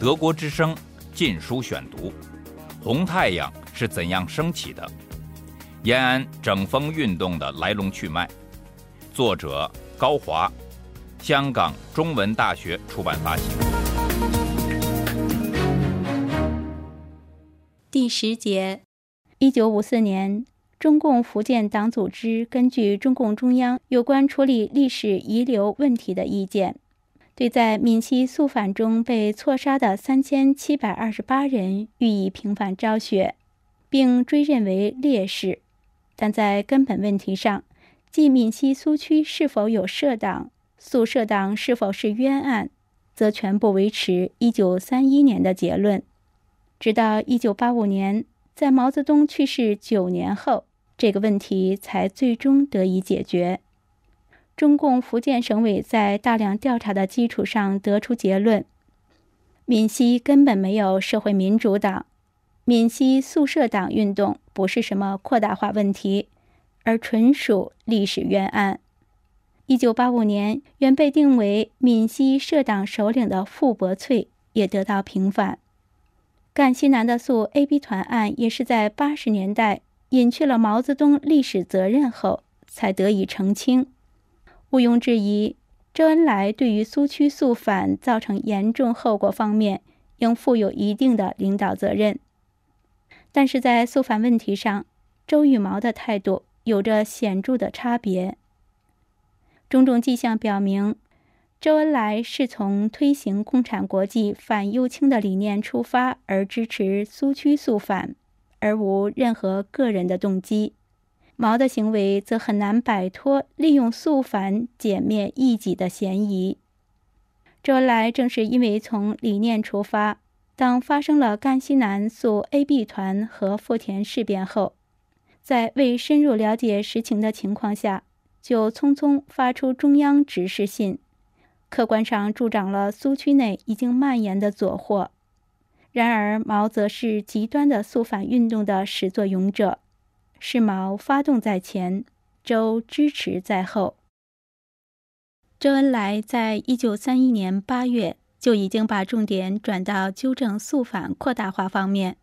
德国之声《禁书选读》：红太阳是怎样升起的？延安整风运动的来龙去脉。作者高华，香港中文大学出版发行。第十节，一九五四年。中共福建党组织根据中共中央有关处理历史遗留问题的意见，对在闽西肃反中被错杀的三千七百二十八人予以平反昭雪，并追认为烈士。但在根本问题上，即闽西苏区是否有社党、肃社党是否是冤案，则全部维持一九三一年的结论。直到一九八五年，在毛泽东去世九年后。这个问题才最终得以解决。中共福建省委在大量调查的基础上得出结论：闽西根本没有社会民主党，闽西宿舍党运动不是什么扩大化问题，而纯属历史冤案。一九八五年，原被定为闽西社党首领的傅伯翠也得到平反。赣西南的肃 A、B 团案也是在八十年代。隐去了毛泽东历史责任后，才得以澄清。毋庸置疑，周恩来对于苏区肃反造成严重后果方面，应负有一定的领导责任。但是在肃反问题上，周与毛的态度有着显著的差别。种种迹象表明，周恩来是从推行共产国际反右倾的理念出发而支持苏区肃反。而无任何个人的动机，毛的行为则很难摆脱利用肃反歼灭异己的嫌疑。周恩来正是因为从理念出发，当发生了赣西南肃 A、B 团和富田事变后，在未深入了解实情的情况下，就匆匆发出中央指示信，客观上助长了苏区内已经蔓延的左祸。然而，毛则是极端的肃反运动的始作俑者，是毛发动在前，周支持在后。周恩来在一九三一年八月就已经把重点转到纠正肃反扩大化方面，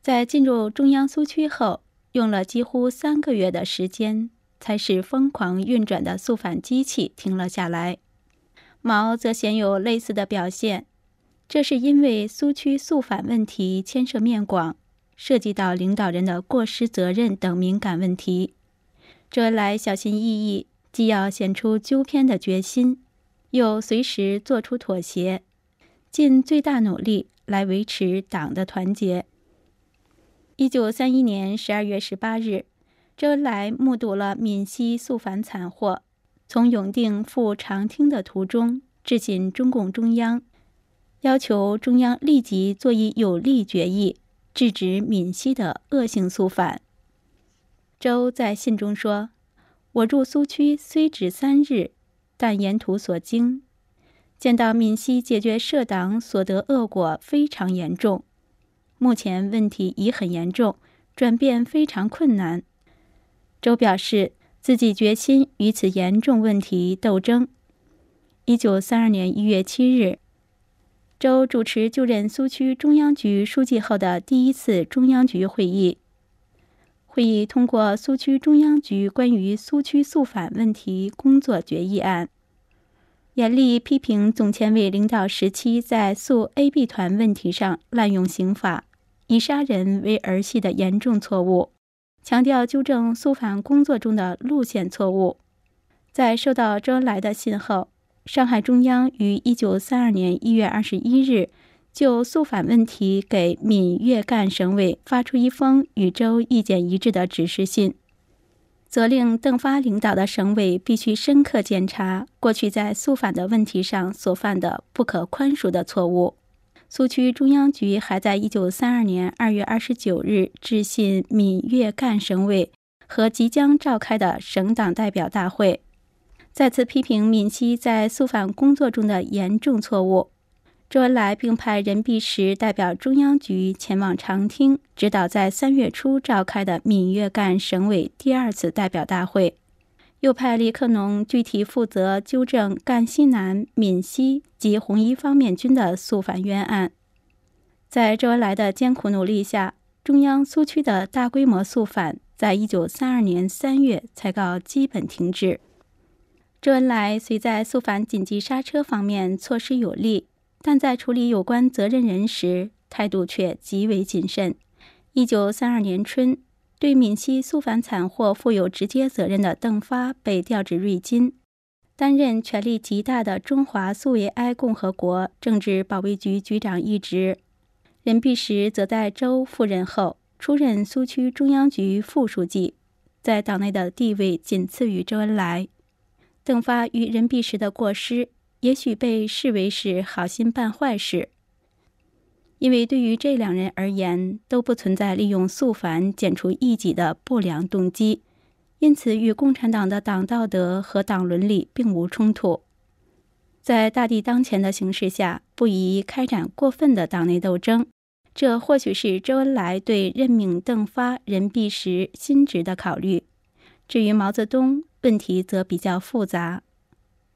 在进入中央苏区后，用了几乎三个月的时间，才使疯狂运转的肃反机器停了下来。毛则鲜有类似的表现。这是因为苏区肃反问题牵涉面广，涉及到领导人的过失责任等敏感问题。周恩来小心翼翼，既要显出纠偏的决心，又随时做出妥协，尽最大努力来维持党的团结。一九三一年十二月十八日，周恩来目睹了闽西肃反惨祸，从永定赴长汀的途中，致信中共中央。要求中央立即作一有力决议，制止闽西的恶性肃反。周在信中说：“我入苏区虽只三日，但沿途所经，见到闽西解决社党所得恶果非常严重。目前问题已很严重，转变非常困难。”周表示自己决心与此严重问题斗争。一九三二年一月七日。周主持就任苏区中央局书记后的第一次中央局会议，会议通过苏区中央局关于苏区肃反问题工作决议案，严厉批评总前委领导时期在肃 A、B 团问题上滥用刑法，以杀人为儿戏的严重错误，强调纠正肃反工作中的路线错误。在收到周恩来的信后。上海中央于一九三二年一月二十一日就肃反问题给闽粤赣省委发出一封与周意见一致的指示信，责令邓发领导的省委必须深刻检查过去在肃反的问题上所犯的不可宽恕的错误。苏区中央局还在一九三二年二月二十九日致信闽粤赣省委和即将召开的省党代表大会。再次批评闽西在肃反工作中的严重错误。周恩来并派任弼时代表中央局前往长汀，指导在三月初召开的闽粤赣省委第二次代表大会，又派李克农具体负责纠正赣西南、闽西及红一方面军的肃反冤案。在周恩来的艰苦努力下，中央苏区的大规模肃反，在一九三二年三月才告基本停止。周恩来虽在肃反紧急刹车方面措施有力，但在处理有关责任人时，态度却极为谨慎。一九三二年春。对闽西肃反惨祸负有直接责任的邓发被调至瑞金，担任权力极大的中华苏维埃共和国政治保卫局局长一职。任弼时则在周赴任后出任苏区中央局副书记，在党内的地位仅次于周恩来。邓发与任弼时的过失，也许被视为是好心办坏事。因为对于这两人而言，都不存在利用肃反剪除异己的不良动机，因此与共产党的党道德和党伦理并无冲突。在大敌当前的形势下，不宜开展过分的党内斗争，这或许是周恩来对任命邓发、任弼时新职的考虑。至于毛泽东，问题则比较复杂。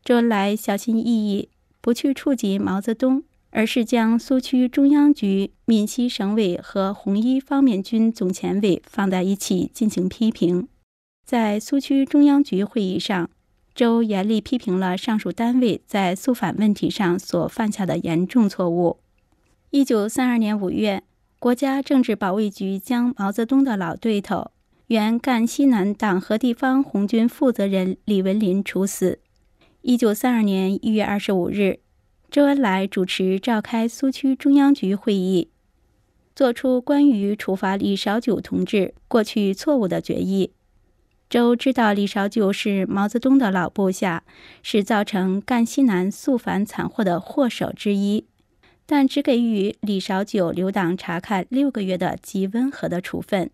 周恩来小心翼翼，不去触及毛泽东。而是将苏区中央局、闽西省委和红一方面军总前委放在一起进行批评。在苏区中央局会议上，周严厉批评了上述单位在肃反问题上所犯下的严重错误。一九三二年五月，国家政治保卫局将毛泽东的老对头、原赣西南党和地方红军负责人李文林处死。一九三二年一月二十五日。周恩来主持召开苏区中央局会议，作出关于处罚李少九同志过去错误的决议。周知道李少九是毛泽东的老部下，是造成赣西南肃反惨祸的祸首之一，但只给予李少九留党察看六个月的极温和的处分。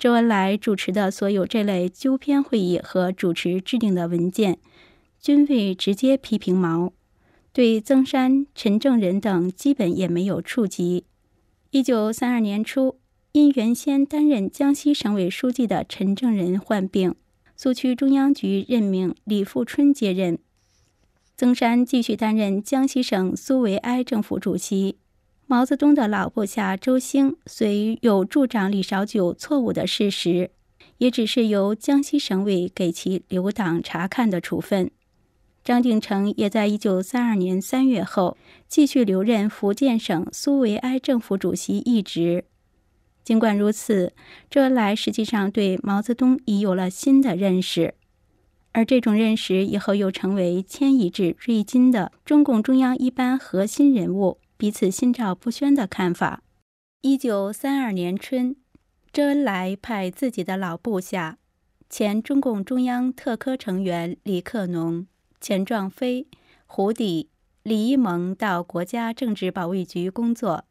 周恩来主持的所有这类纠偏会议和主持制定的文件，均未直接批评毛。对曾山、陈正仁等基本也没有触及。一九三二年初，因原先担任江西省委书记的陈正仁患病，苏区中央局任命李富春接任，曾山继续担任江西省苏维埃政府主席。毛泽东的老部下周兴虽有助长李少九错误的事实，也只是由江西省委给其留党察看的处分。张定成也在一九三二年三月后继续留任福建省苏维埃政府主席一职。尽管如此，周恩来实际上对毛泽东已有了新的认识，而这种认识以后又成为迁移至瑞金的中共中央一般核心人物彼此心照不宣的看法。一九三二年春，周恩来派自己的老部下、前中共中央特科成员李克农。钱壮飞、胡底、李一萌到国家政治保卫局工作。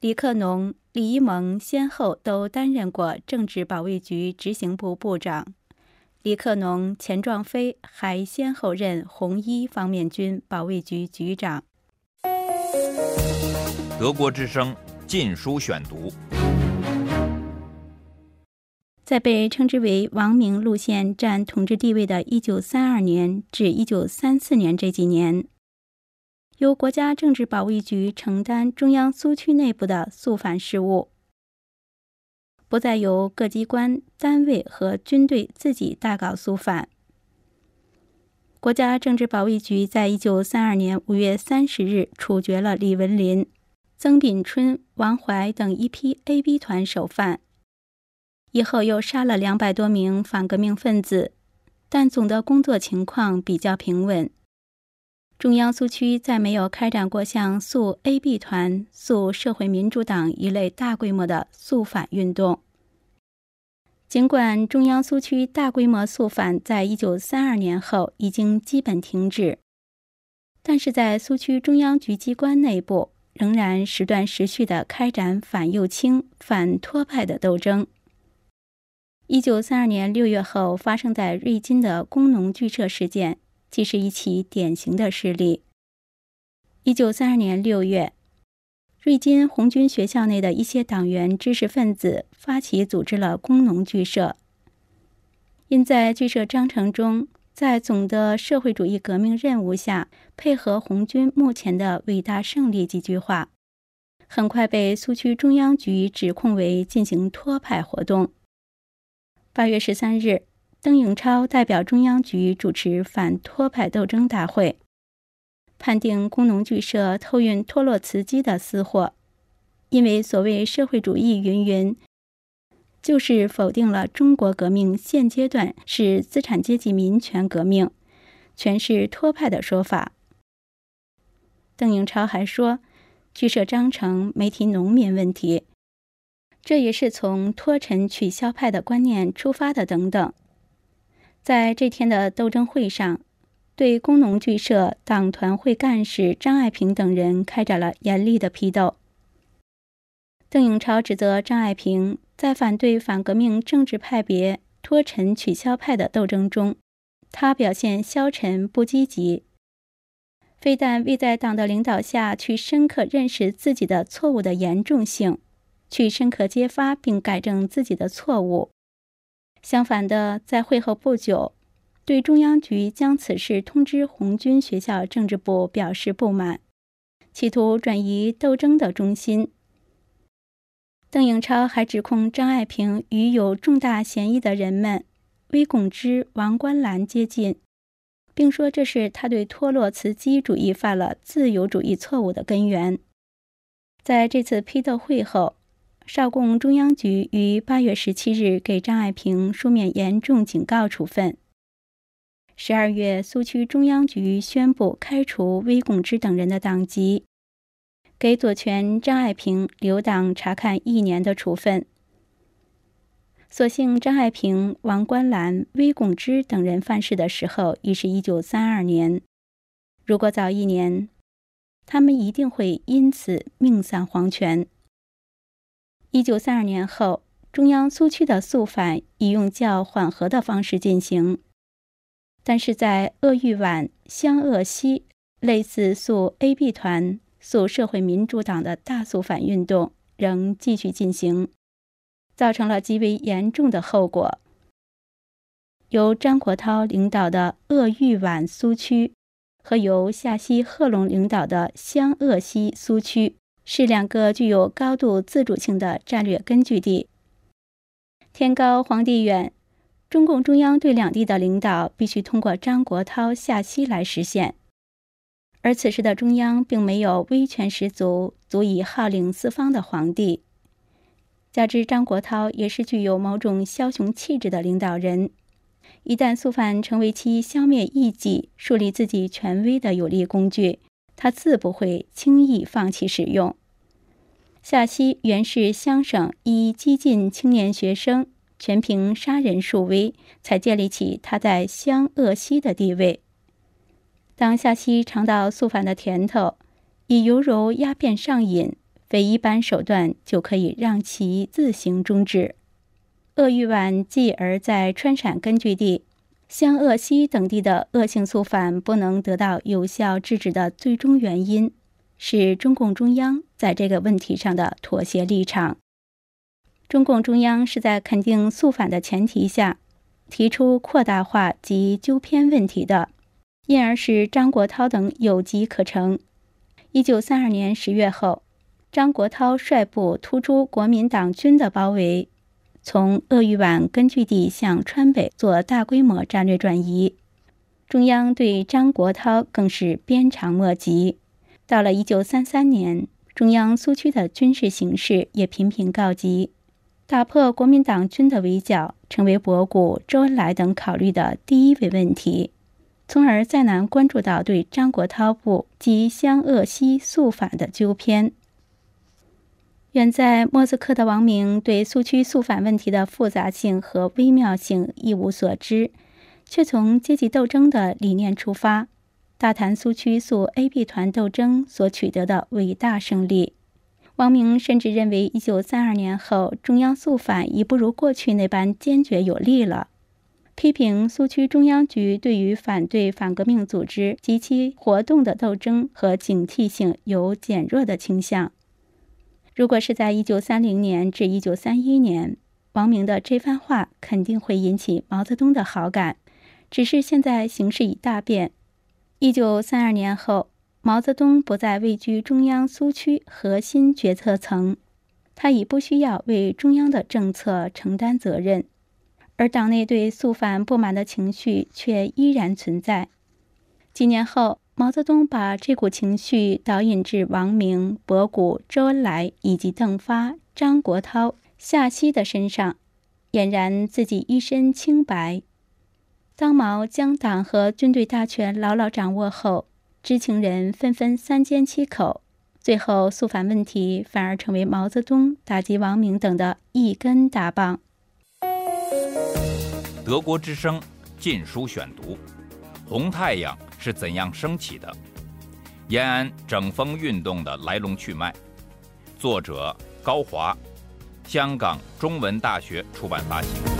李克农、李一萌先后都担任过政治保卫局执行部部长。李克农、钱壮飞还先后任红一方面军保卫局局长。德国之声《禁书选读》。在被称之为“王明路线”占统治地位的1932年至1934年这几年，由国家政治保卫局承担中央苏区内部的肃反事务，不再由各机关单位和军队自己大搞肃反。国家政治保卫局在1932年5月30日处决了李文林、曾炳春、王怀等一批 AB 团首犯。以后又杀了两百多名反革命分子，但总的工作情况比较平稳。中央苏区再没有开展过像肃 AB 团、肃社会民主党一类大规模的肃反运动。尽管中央苏区大规模肃反在一九三二年后已经基本停止，但是在苏区中央局机关内部仍然时断时续地开展反右倾、反托派的斗争。一九三二年六月后发生在瑞金的工农剧社事件，即是一起典型的事例。一九三二年六月，瑞金红军学校内的一些党员、知识分子发起组织了工农剧社。因在剧社章程中，在总的社会主义革命任务下配合红军目前的伟大胜利几句话，很快被苏区中央局指控为进行托派活动。八月十三日，邓颖超代表中央局主持反托派斗争大会，判定工农剧社偷运托洛茨基的私货，因为所谓社会主义云云。就是否定了中国革命现阶段是资产阶级民权革命，全是托派的说法。邓颖超还说，剧社章程没提农民问题，这也是从托陈取消派的观念出发的。等等，在这天的斗争会上，对工农剧社党团会干事张爱萍等人开展了严厉的批斗。邓颖超指责张爱萍。在反对反革命政治派别脱陈取消派的斗争中，他表现消沉不积极，非但未在党的领导下去深刻认识自己的错误的严重性，去深刻揭发并改正自己的错误，相反的，在会后不久，对中央局将此事通知红军学校政治部表示不满，企图转移斗争的中心。邓颖超还指控张爱萍与有重大嫌疑的人们魏拱之、王观澜接近，并说这是他对托洛茨基主义犯了自由主义错误的根源。在这次批斗会后，少共中央局于八月十七日给张爱萍书面严重警告处分。十二月，苏区中央局宣布开除魏拱之等人的党籍。给左权、张爱萍留党察看一年的处分。所幸张爱萍、王观澜、魏拱之等人犯事的时候已是一九三二年，如果早一年，他们一定会因此命丧黄泉。一九三二年后，中央苏区的肃反已用较缓和的方式进行，但是在鄂豫皖、湘鄂西，类似肃 A、B 团。肃社会民主党的大肃反运动仍继续进行，造成了极为严重的后果。由张国焘领导的鄂豫皖苏区和由夏西贺龙领导的湘鄂西苏区是两个具有高度自主性的战略根据地。天高皇帝远，中共中央对两地的领导必须通过张国焘夏西来实现。而此时的中央并没有威权十足、足以号令四方的皇帝，加之张国焘也是具有某种枭雄气质的领导人，一旦肃反成为其消灭异己、树立自己权威的有力工具，他自不会轻易放弃使用。夏西原是湘省一激进青年学生，全凭杀人树威，才建立起他在湘鄂西的地位。当夏西尝到肃反的甜头，以油柔压变上瘾，非一般手段就可以让其自行终止。鄂豫皖继而在川陕根据地、湘鄂西等地的恶性肃反不能得到有效制止的最终原因，是中共中央在这个问题上的妥协立场。中共中央是在肯定肃反的前提下，提出扩大化及纠偏问题的。因而使张国焘等有机可乘。一九三二年十月后，张国焘率部突出国民党军的包围，从鄂豫皖根据地向川北做大规模战略转移。中央对张国焘更是鞭长莫及。到了一九三三年，中央苏区的军事形势也频频告急，打破国民党军的围剿，成为博古、周恩来等考虑的第一位问题。从而再难关注到对张国焘部及湘鄂西肃反的纠偏。远在莫斯科的王明对苏区肃反问题的复杂性和微妙性一无所知，却从阶级斗争的理念出发，大谈苏区肃 A、B 团斗争所取得的伟大胜利。王明甚至认为，一九三二年后，中央肃反已不如过去那般坚决有力了。批评苏区中央局对于反对反革命组织及其活动的斗争和警惕性有减弱的倾向。如果是在一九三零年至一九三一年，王明的这番话肯定会引起毛泽东的好感。只是现在形势已大变。一九三二年后，毛泽东不再位居中央苏区核心决策层，他已不需要为中央的政策承担责任，而党内对肃反不满的情绪却依然存在。几年后，毛泽东把这股情绪导引至王明、博古、周恩来以及邓发、张国焘、夏曦的身上，俨然自己一身清白。当毛将党和军队大权牢牢掌握后，知情人纷纷三缄其口，最后肃反问题反而成为毛泽东打击王明等的一根大棒。德国之声《禁书选读》：红太阳是怎样升起的？延安整风运动的来龙去脉。作者高华，香港中文大学出版发行。